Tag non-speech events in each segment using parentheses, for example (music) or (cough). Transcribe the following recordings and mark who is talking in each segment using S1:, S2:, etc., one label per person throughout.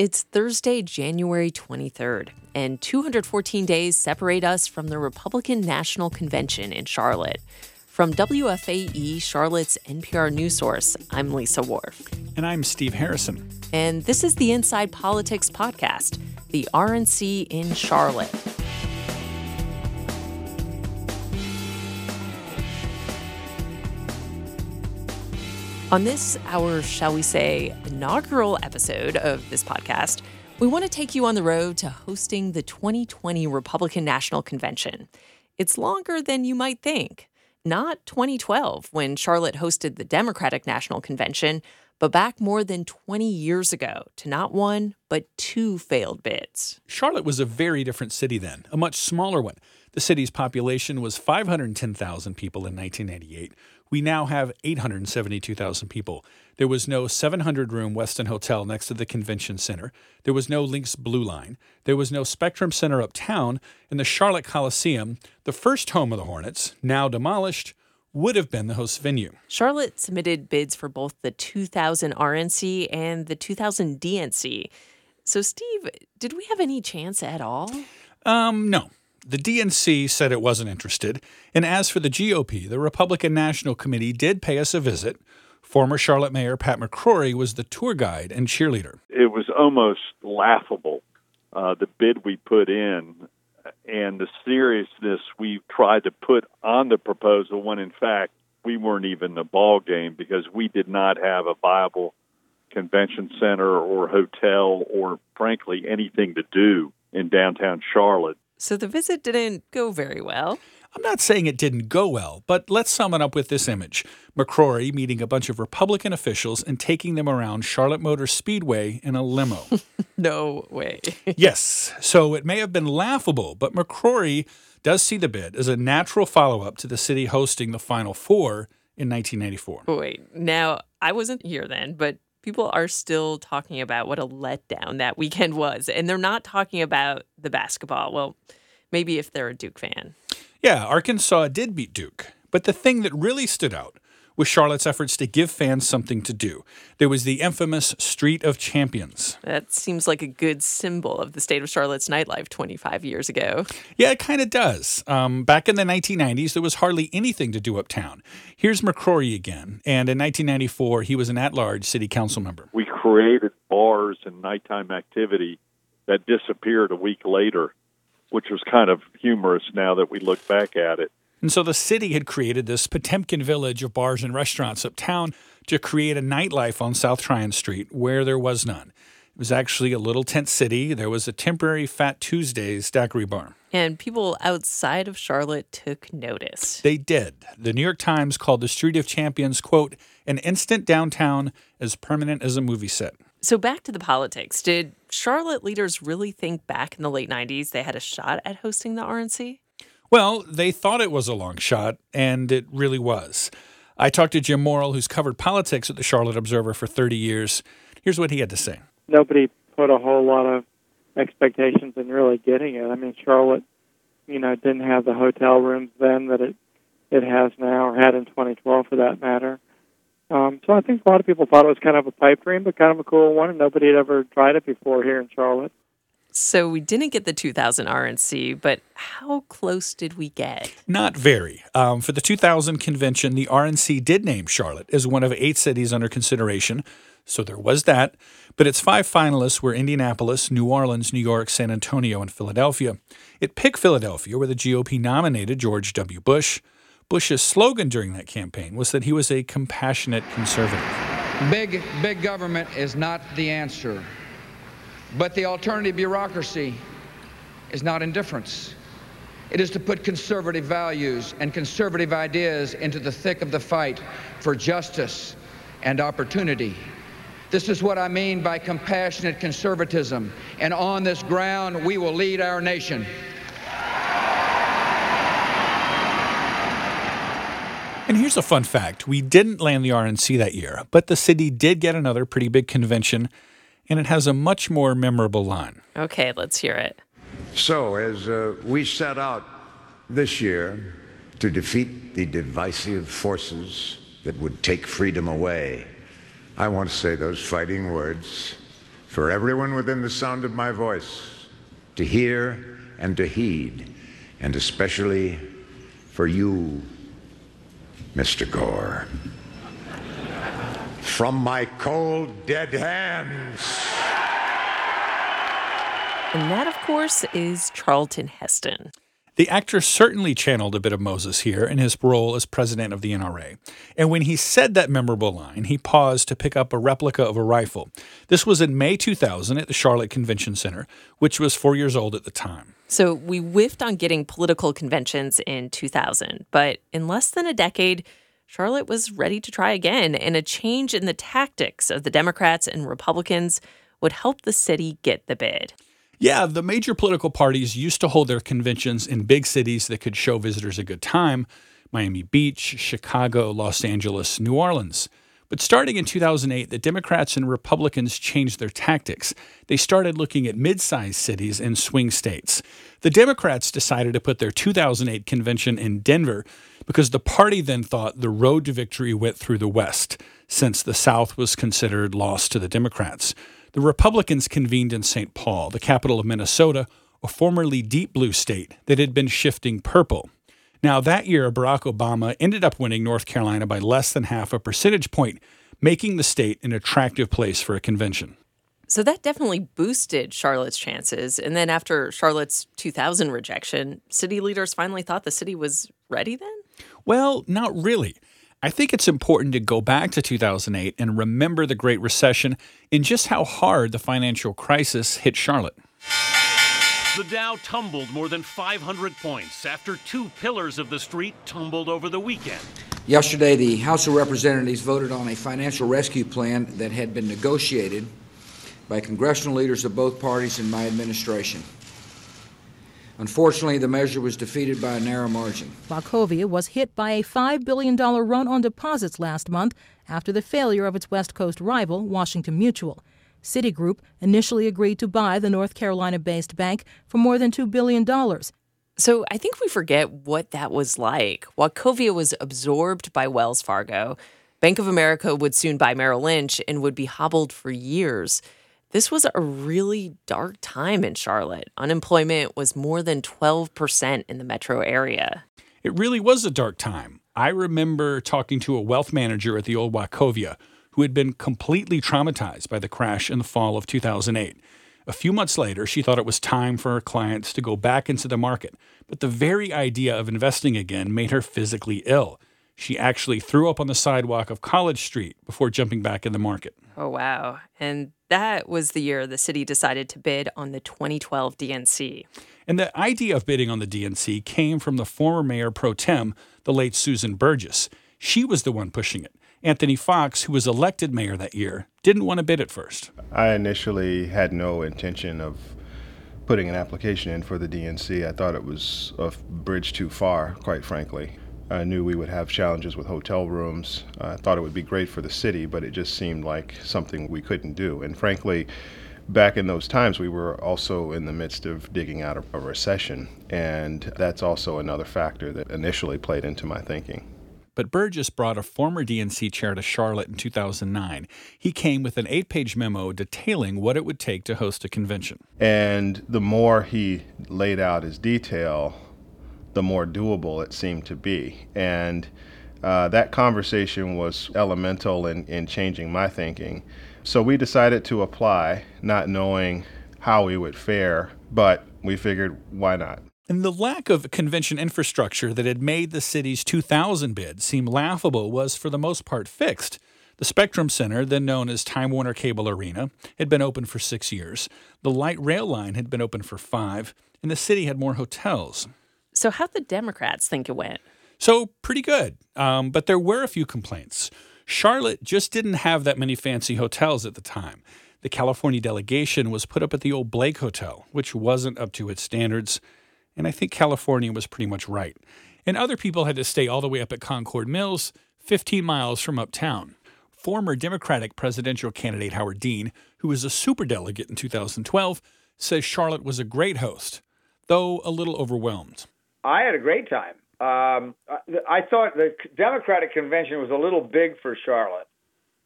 S1: It's Thursday, January 23rd, and 214 days separate us from the Republican National Convention in Charlotte. From WFAE, Charlotte's NPR news source, I'm Lisa Worf.
S2: And I'm Steve Harrison.
S1: And this is the Inside Politics Podcast, the RNC in Charlotte. On this, our, shall we say, inaugural episode of this podcast, we want to take you on the road to hosting the 2020 Republican National Convention. It's longer than you might think. Not 2012, when Charlotte hosted the Democratic National Convention, but back more than 20 years ago to not one, but two failed bids.
S2: Charlotte was a very different city then, a much smaller one. The city's population was 510,000 people in 1998. We now have 872,000 people. There was no 700 room Westin Hotel next to the convention center. There was no Lynx Blue Line. There was no Spectrum Center uptown. And the Charlotte Coliseum, the first home of the Hornets, now demolished, would have been the host venue.
S1: Charlotte submitted bids for both the 2000 RNC and the 2000 DNC. So, Steve, did we have any chance at all?
S2: Um, no. The DNC said it wasn't interested. And as for the GOP, the Republican National Committee did pay us a visit. Former Charlotte Mayor Pat McCrory was the tour guide and cheerleader.
S3: It was almost laughable, uh, the bid we put in and the seriousness we tried to put on the proposal when in fact we weren't even the ball game because we did not have a viable convention center or hotel or frankly anything to do in downtown Charlotte.
S1: So the visit didn't go very well.
S2: I'm not saying it didn't go well, but let's sum it up with this image McCrory meeting a bunch of Republican officials and taking them around Charlotte Motor Speedway in a limo. (laughs)
S1: no way. (laughs)
S2: yes. So it may have been laughable, but McCrory does see the bid as a natural follow up to the city hosting the Final Four in 1994.
S1: Wait, now I wasn't here then, but people are still talking about what a letdown that weekend was. And they're not talking about the basketball. Well, maybe if they're a Duke fan.
S2: Yeah, Arkansas did beat Duke. But the thing that really stood out was Charlotte's efforts to give fans something to do. There was the infamous Street of Champions.
S1: That seems like a good symbol of the state of Charlotte's nightlife 25 years ago.
S2: Yeah, it kind of does. Um, back in the 1990s, there was hardly anything to do uptown. Here's McCrory again. And in 1994, he was an at large city council member.
S3: We created bars and nighttime activity that disappeared a week later which was kind of humorous now that we look back at it.
S2: And so the city had created this Potemkin village of bars and restaurants uptown to create a nightlife on South Tryon Street where there was none. It was actually a little tent city. There was a temporary Fat Tuesdays daiquiri bar.
S1: And people outside of Charlotte took notice.
S2: They did. The New York Times called the Street of Champions, quote, an instant downtown as permanent as a movie set.
S1: So back to the politics. Did Charlotte leaders really think back in the late 90s they had a shot at hosting the RNC?
S2: Well, they thought it was a long shot, and it really was. I talked to Jim Morrill, who's covered politics at the Charlotte Observer for 30 years. Here's what he had to say.
S4: Nobody put a whole lot of expectations in really getting it. I mean, Charlotte, you know, didn't have the hotel rooms then that it it has now, or had in 2012 for that matter. Um, so I think a lot of people thought it was kind of a pipe dream, but kind of a cool one, and nobody had ever tried it before here in Charlotte.
S1: So we didn't get the 2000 RNC, but how close did we get?
S2: Not very. Um, for the 2000 convention, the RNC did name Charlotte as one of eight cities under consideration. So there was that. But its five finalists were Indianapolis, New Orleans, New York, San Antonio, and Philadelphia. It picked Philadelphia, where the GOP nominated George W. Bush. Bush's slogan during that campaign was that he was a compassionate conservative.
S5: Big, big government is not the answer, but the alternative bureaucracy is not indifference. It is to put conservative values and conservative ideas into the thick of the fight for justice and opportunity. This is what I mean by compassionate conservatism. And on this ground, we will lead our nation.
S2: And here's a fun fact we didn't land the RNC that year, but the city did get another pretty big convention, and it has a much more memorable line.
S1: Okay, let's hear it.
S6: So, as uh, we set out this year to defeat the divisive forces that would take freedom away, I want to say those fighting words for everyone within the sound of my voice to hear and to heed, and especially for you, Mr. Gore. From my cold, dead hands.
S1: And that, of course, is Charlton Heston.
S2: The actor certainly channeled a bit of Moses here in his role as president of the NRA. And when he said that memorable line, he paused to pick up a replica of a rifle. This was in May 2000 at the Charlotte Convention Center, which was four years old at the time.
S1: So we whiffed on getting political conventions in 2000, but in less than a decade, Charlotte was ready to try again, and a change in the tactics of the Democrats and Republicans would help the city get the bid.
S2: Yeah, the major political parties used to hold their conventions in big cities that could show visitors a good time Miami Beach, Chicago, Los Angeles, New Orleans. But starting in 2008, the Democrats and Republicans changed their tactics. They started looking at mid sized cities and swing states. The Democrats decided to put their 2008 convention in Denver because the party then thought the road to victory went through the West, since the South was considered lost to the Democrats the Republicans convened in St. Paul, the capital of Minnesota, a formerly deep blue state that had been shifting purple. Now, that year, Barack Obama ended up winning North Carolina by less than half a percentage point, making the state an attractive place for a convention.
S1: So that definitely boosted Charlotte's chances. And then after Charlotte's 2000 rejection, city leaders finally thought the city was ready then?
S2: Well, not really. I think it's important to go back to 2008 and remember the Great Recession and just how hard the financial crisis hit Charlotte.
S7: The Dow tumbled more than 500 points after two pillars of the street tumbled over the weekend.
S8: Yesterday, the House of Representatives voted on a financial rescue plan that had been negotiated by congressional leaders of both parties in my administration. Unfortunately, the measure was defeated by a narrow margin.
S9: Wachovia was hit by a $5 billion run on deposits last month after the failure of its West Coast rival, Washington Mutual. Citigroup initially agreed to buy the North Carolina based bank for more than $2 billion.
S1: So I think we forget what that was like. Wachovia was absorbed by Wells Fargo. Bank of America would soon buy Merrill Lynch and would be hobbled for years. This was a really dark time in Charlotte. Unemployment was more than 12% in the metro area.
S2: It really was a dark time. I remember talking to a wealth manager at the old Wachovia who had been completely traumatized by the crash in the fall of 2008. A few months later, she thought it was time for her clients to go back into the market, but the very idea of investing again made her physically ill. She actually threw up on the sidewalk of College Street before jumping back in the market.
S1: Oh, wow. And that was the year the city decided to bid on the 2012 DNC.
S2: And the idea of bidding on the DNC came from the former mayor pro tem, the late Susan Burgess. She was the one pushing it. Anthony Foxx, who was elected mayor that year, didn't want to bid at first.
S10: I initially had no intention of putting an application in for the DNC. I thought it was a bridge too far, quite frankly. I knew we would have challenges with hotel rooms. I thought it would be great for the city, but it just seemed like something we couldn't do. And frankly, back in those times, we were also in the midst of digging out of a recession. And that's also another factor that initially played into my thinking.
S2: But Burgess brought a former DNC chair to Charlotte in 2009. He came with an eight page memo detailing what it would take to host a convention.
S10: And the more he laid out his detail, the more doable it seemed to be. And uh, that conversation was elemental in, in changing my thinking. So we decided to apply, not knowing how we would fare, but we figured why not?
S2: And the lack of convention infrastructure that had made the city's 2000 bid seem laughable was, for the most part, fixed. The Spectrum Center, then known as Time Warner Cable Arena, had been open for six years. The light rail line had been open for five, and the city had more hotels.
S1: So, how'd the Democrats think it went?
S2: So, pretty good. Um, but there were a few complaints. Charlotte just didn't have that many fancy hotels at the time. The California delegation was put up at the old Blake Hotel, which wasn't up to its standards. And I think California was pretty much right. And other people had to stay all the way up at Concord Mills, 15 miles from uptown. Former Democratic presidential candidate Howard Dean, who was a superdelegate in 2012, says Charlotte was a great host, though a little overwhelmed.
S11: I had a great time. Um, I thought the Democratic convention was a little big for Charlotte.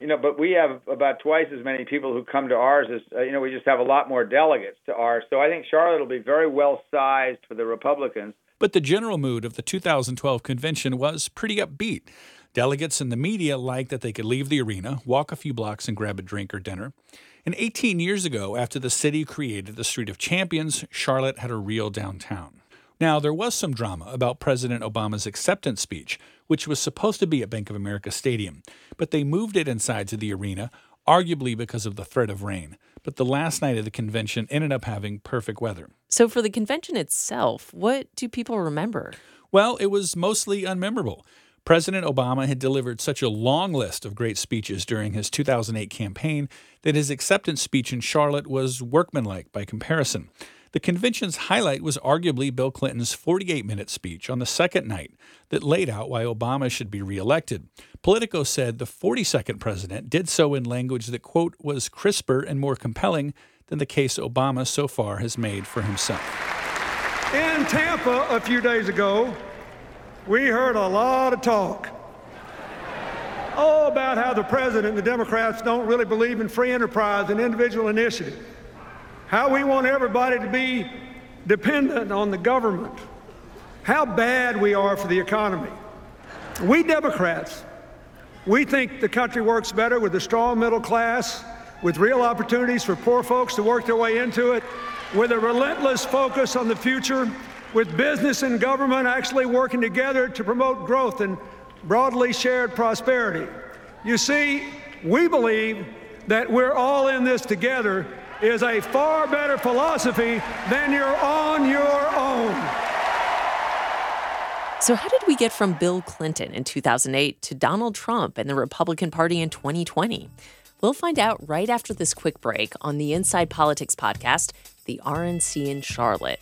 S11: You know, but we have about twice as many people who come to ours as, uh, you know, we just have a lot more delegates to ours. So I think Charlotte will be very well sized for the Republicans.
S2: But the general mood of the 2012 convention was pretty upbeat. Delegates and the media liked that they could leave the arena, walk a few blocks, and grab a drink or dinner. And 18 years ago, after the city created the Street of Champions, Charlotte had a real downtown. Now, there was some drama about President Obama's acceptance speech, which was supposed to be at Bank of America Stadium, but they moved it inside to the arena, arguably because of the threat of rain. But the last night of the convention ended up having perfect weather.
S1: So, for the convention itself, what do people remember?
S2: Well, it was mostly unmemorable. President Obama had delivered such a long list of great speeches during his 2008 campaign that his acceptance speech in Charlotte was workmanlike by comparison. The convention's highlight was arguably Bill Clinton's 48 minute speech on the second night that laid out why Obama should be reelected. Politico said the 42nd president did so in language that, quote, was crisper and more compelling than the case Obama so far has made for himself.
S12: In Tampa a few days ago, we heard a lot of talk. Oh, about how the president and the Democrats don't really believe in free enterprise and individual initiative how we want everybody to be dependent on the government, how bad we are for the economy. We Democrats, we think the country works better with a strong middle class, with real opportunities for poor folks to work their way into it, with a relentless focus on the future, with business and government actually working together to promote growth and broadly shared prosperity. You see, we believe that we're all in this together is a far better philosophy than you're on your own.
S1: So, how did we get from Bill Clinton in 2008 to Donald Trump and the Republican Party in 2020? We'll find out right after this quick break on the Inside Politics podcast, The RNC in Charlotte.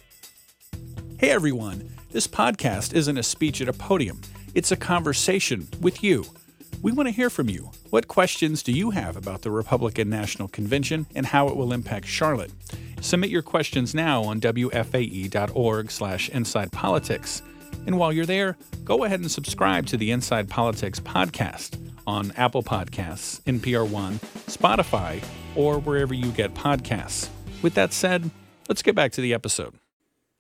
S2: Hey everyone, this podcast isn't a speech at a podium, it's a conversation with you. We want to hear from you. What questions do you have about the Republican National Convention and how it will impact Charlotte? Submit your questions now on wfae.org slash insidepolitics. And while you're there, go ahead and subscribe to the Inside Politics podcast on Apple Podcasts, NPR One, Spotify, or wherever you get podcasts. With that said, let's get back to the episode.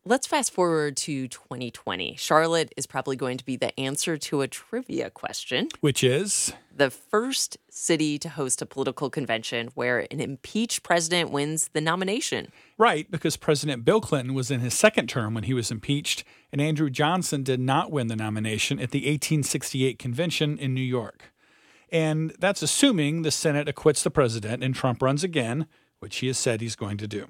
S1: Let's fast forward to 2020. Charlotte is probably going to be the answer to a trivia question,
S2: which is
S1: the first city to host a political convention where an impeached president wins the nomination.
S2: Right, because President Bill Clinton was in his second term when he was impeached, and Andrew Johnson did not win the nomination at the 1868 convention in New York. And that's assuming the Senate acquits the president and Trump runs again, which he has said he's going to do.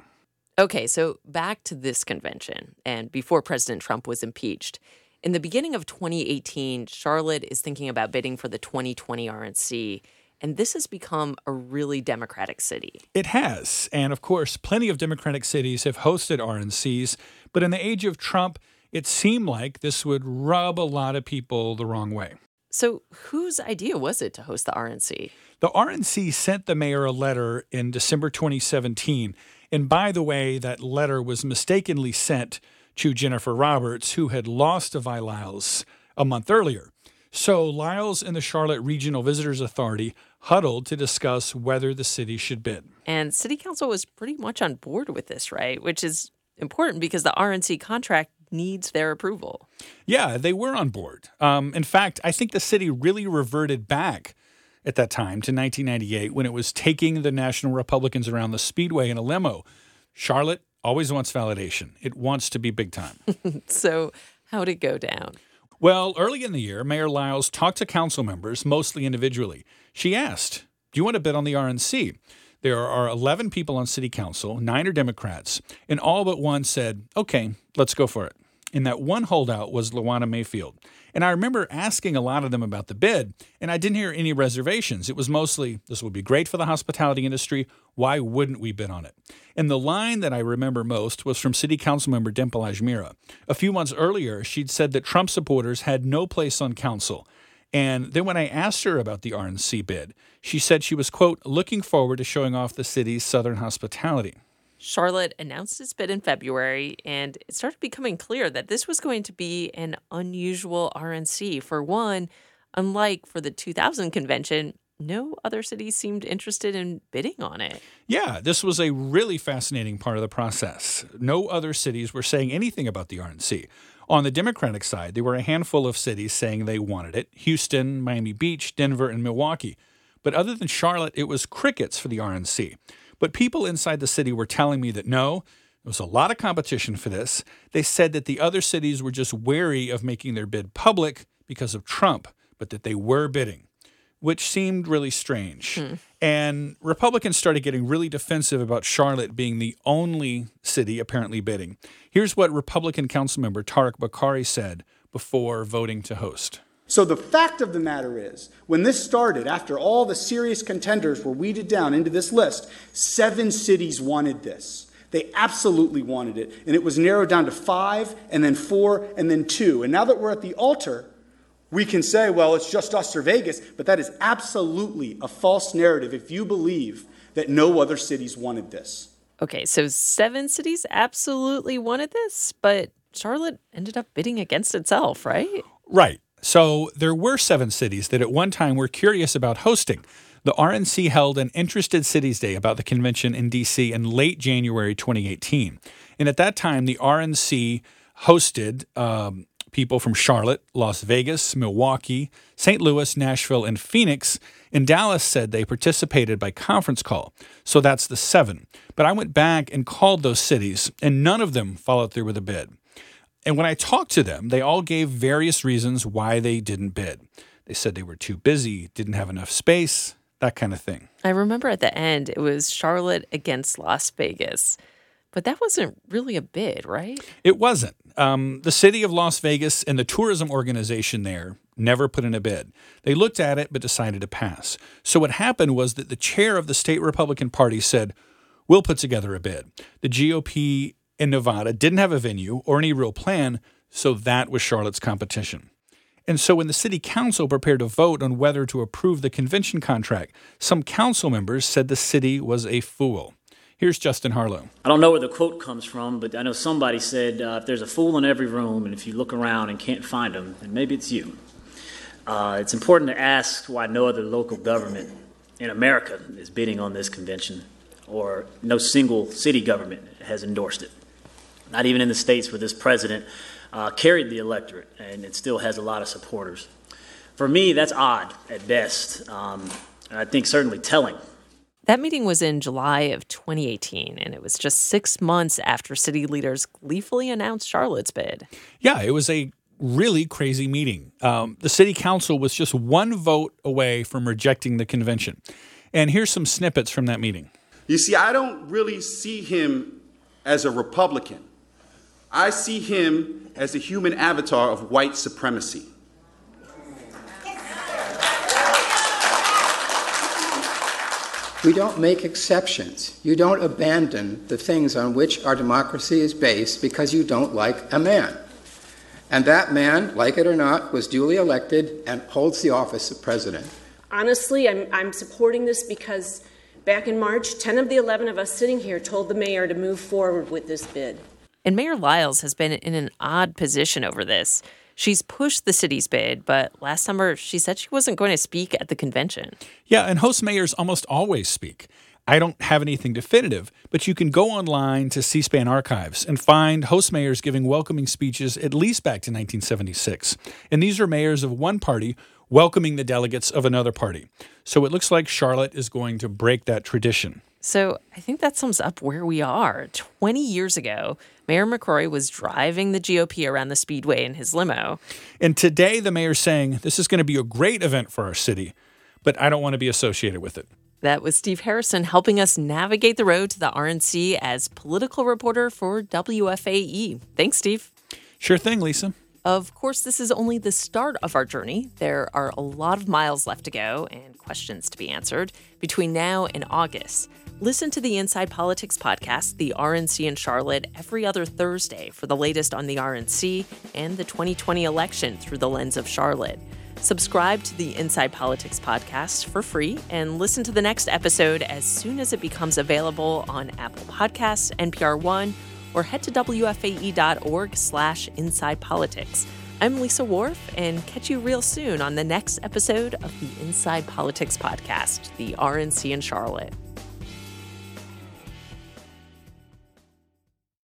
S1: Okay, so back to this convention and before President Trump was impeached. In the beginning of 2018, Charlotte is thinking about bidding for the 2020 RNC. And this has become a really Democratic city.
S2: It has. And of course, plenty of Democratic cities have hosted RNCs. But in the age of Trump, it seemed like this would rub a lot of people the wrong way.
S1: So, whose idea was it to host the RNC?
S2: The RNC sent the mayor a letter in December 2017 and by the way, that letter was mistakenly sent to Jennifer Roberts, who had lost to Vi Lyles a month earlier. So Lyles and the Charlotte Regional Visitors Authority huddled to discuss whether the city should bid.
S1: And City Council was pretty much on board with this, right? Which is important because the RNC contract needs their approval.
S2: Yeah, they were on board. Um, in fact, I think the city really reverted back at that time to 1998 when it was taking the National Republicans around the Speedway in a limo. Charlotte always wants validation, it wants to be big time. (laughs)
S1: so, how'd it go down?
S2: Well, early in the year, Mayor Lyles talked to council members, mostly individually. She asked, Do you want to bid on the RNC? There are 11 people on city council, nine are Democrats, and all but one said, Okay, let's go for it. And that one holdout was LaWana Mayfield. And I remember asking a lot of them about the bid, and I didn't hear any reservations. It was mostly, this would be great for the hospitality industry. Why wouldn't we bid on it? And the line that I remember most was from City Councilmember Dimple Ajmera. A few months earlier, she'd said that Trump supporters had no place on council. And then when I asked her about the RNC bid, she said she was, quote, looking forward to showing off the city's southern hospitality.
S1: Charlotte announced its bid in February, and it started becoming clear that this was going to be an unusual RNC. For one, unlike for the 2000 convention, no other cities seemed interested in bidding on it.
S2: Yeah, this was a really fascinating part of the process. No other cities were saying anything about the RNC. On the Democratic side, there were a handful of cities saying they wanted it Houston, Miami Beach, Denver, and Milwaukee. But other than Charlotte, it was crickets for the RNC. But people inside the city were telling me that no, there was a lot of competition for this. They said that the other cities were just wary of making their bid public because of Trump, but that they were bidding which seemed really strange. Hmm. And Republicans started getting really defensive about Charlotte being the only city apparently bidding. Here's what Republican councilmember Tariq Bokhari said before voting to host.
S13: So, the fact of the matter is, when this started, after all the serious contenders were weeded down into this list, seven cities wanted this. They absolutely wanted it. And it was narrowed down to five, and then four, and then two. And now that we're at the altar, we can say, well, it's just us or Vegas, but that is absolutely a false narrative if you believe that no other cities wanted this.
S1: Okay, so seven cities absolutely wanted this, but Charlotte ended up bidding against itself, right?
S2: Right. So there were seven cities that at one time were curious about hosting. The RNC held an Interested Cities Day about the convention in DC in late January 2018. And at that time, the RNC hosted um, people from Charlotte, Las Vegas, Milwaukee, St. Louis, Nashville, and Phoenix. And Dallas said they participated by conference call. So that's the seven. But I went back and called those cities, and none of them followed through with a bid. And when I talked to them, they all gave various reasons why they didn't bid. They said they were too busy, didn't have enough space, that kind of thing.
S1: I remember at the end, it was Charlotte against Las Vegas. But that wasn't really a bid, right?
S2: It wasn't. Um, the city of Las Vegas and the tourism organization there never put in a bid. They looked at it but decided to pass. So what happened was that the chair of the state Republican Party said, We'll put together a bid. The GOP in Nevada didn't have a venue or any real plan, so that was Charlotte's competition. And so when the city council prepared to vote on whether to approve the convention contract, some council members said the city was a fool. Here's Justin Harlow.
S14: I don't know where the quote comes from, but I know somebody said uh, if there's a fool in every room, and if you look around and can't find them, then maybe it's you. Uh, it's important to ask why no other local government in America is bidding on this convention, or no single city government has endorsed it. Not even in the states where this president uh, carried the electorate, and it still has a lot of supporters. For me, that's odd at best, um, and I think certainly telling.
S1: That meeting was in July of 2018, and it was just six months after city leaders gleefully announced Charlotte's bid.
S2: Yeah, it was a really crazy meeting. Um, the city council was just one vote away from rejecting the convention. And here's some snippets from that meeting.
S13: You see, I don't really see him as a Republican, I see him as a human avatar of white supremacy.
S15: We don't make exceptions. You don't abandon the things on which our democracy is based because you don't like a man. And that man, like it or not, was duly elected and holds the office of president.
S16: Honestly, I'm, I'm supporting this because back in March, 10 of the 11 of us sitting here told the mayor to move forward with this bid.
S1: And Mayor Lyles has been in an odd position over this. She's pushed the city's bid, but last summer she said she wasn't going to speak at the convention.
S2: Yeah, and host mayors almost always speak. I don't have anything definitive, but you can go online to C SPAN archives and find host mayors giving welcoming speeches at least back to 1976. And these are mayors of one party welcoming the delegates of another party. So it looks like Charlotte is going to break that tradition.
S1: So I think that sums up where we are. 20 years ago, Mayor McCrory was driving the GOP around the speedway in his limo.
S2: And today, the mayor's saying this is going to be a great event for our city, but I don't want to be associated with it.
S1: That was Steve Harrison helping us navigate the road to the RNC as political reporter for WFAE. Thanks, Steve.
S2: Sure thing, Lisa.
S1: Of course, this is only the start of our journey. There are a lot of miles left to go and questions to be answered between now and August. Listen to the Inside Politics podcast, The RNC in Charlotte, every other Thursday for the latest on the RNC and the 2020 election through the lens of Charlotte. Subscribe to the Inside Politics podcast for free and listen to the next episode as soon as it becomes available on Apple Podcasts, NPR One, or head to WFAE.org slash Inside Politics. I'm Lisa Worf, and catch you real soon on the next episode of the Inside Politics Podcast, the RNC in Charlotte.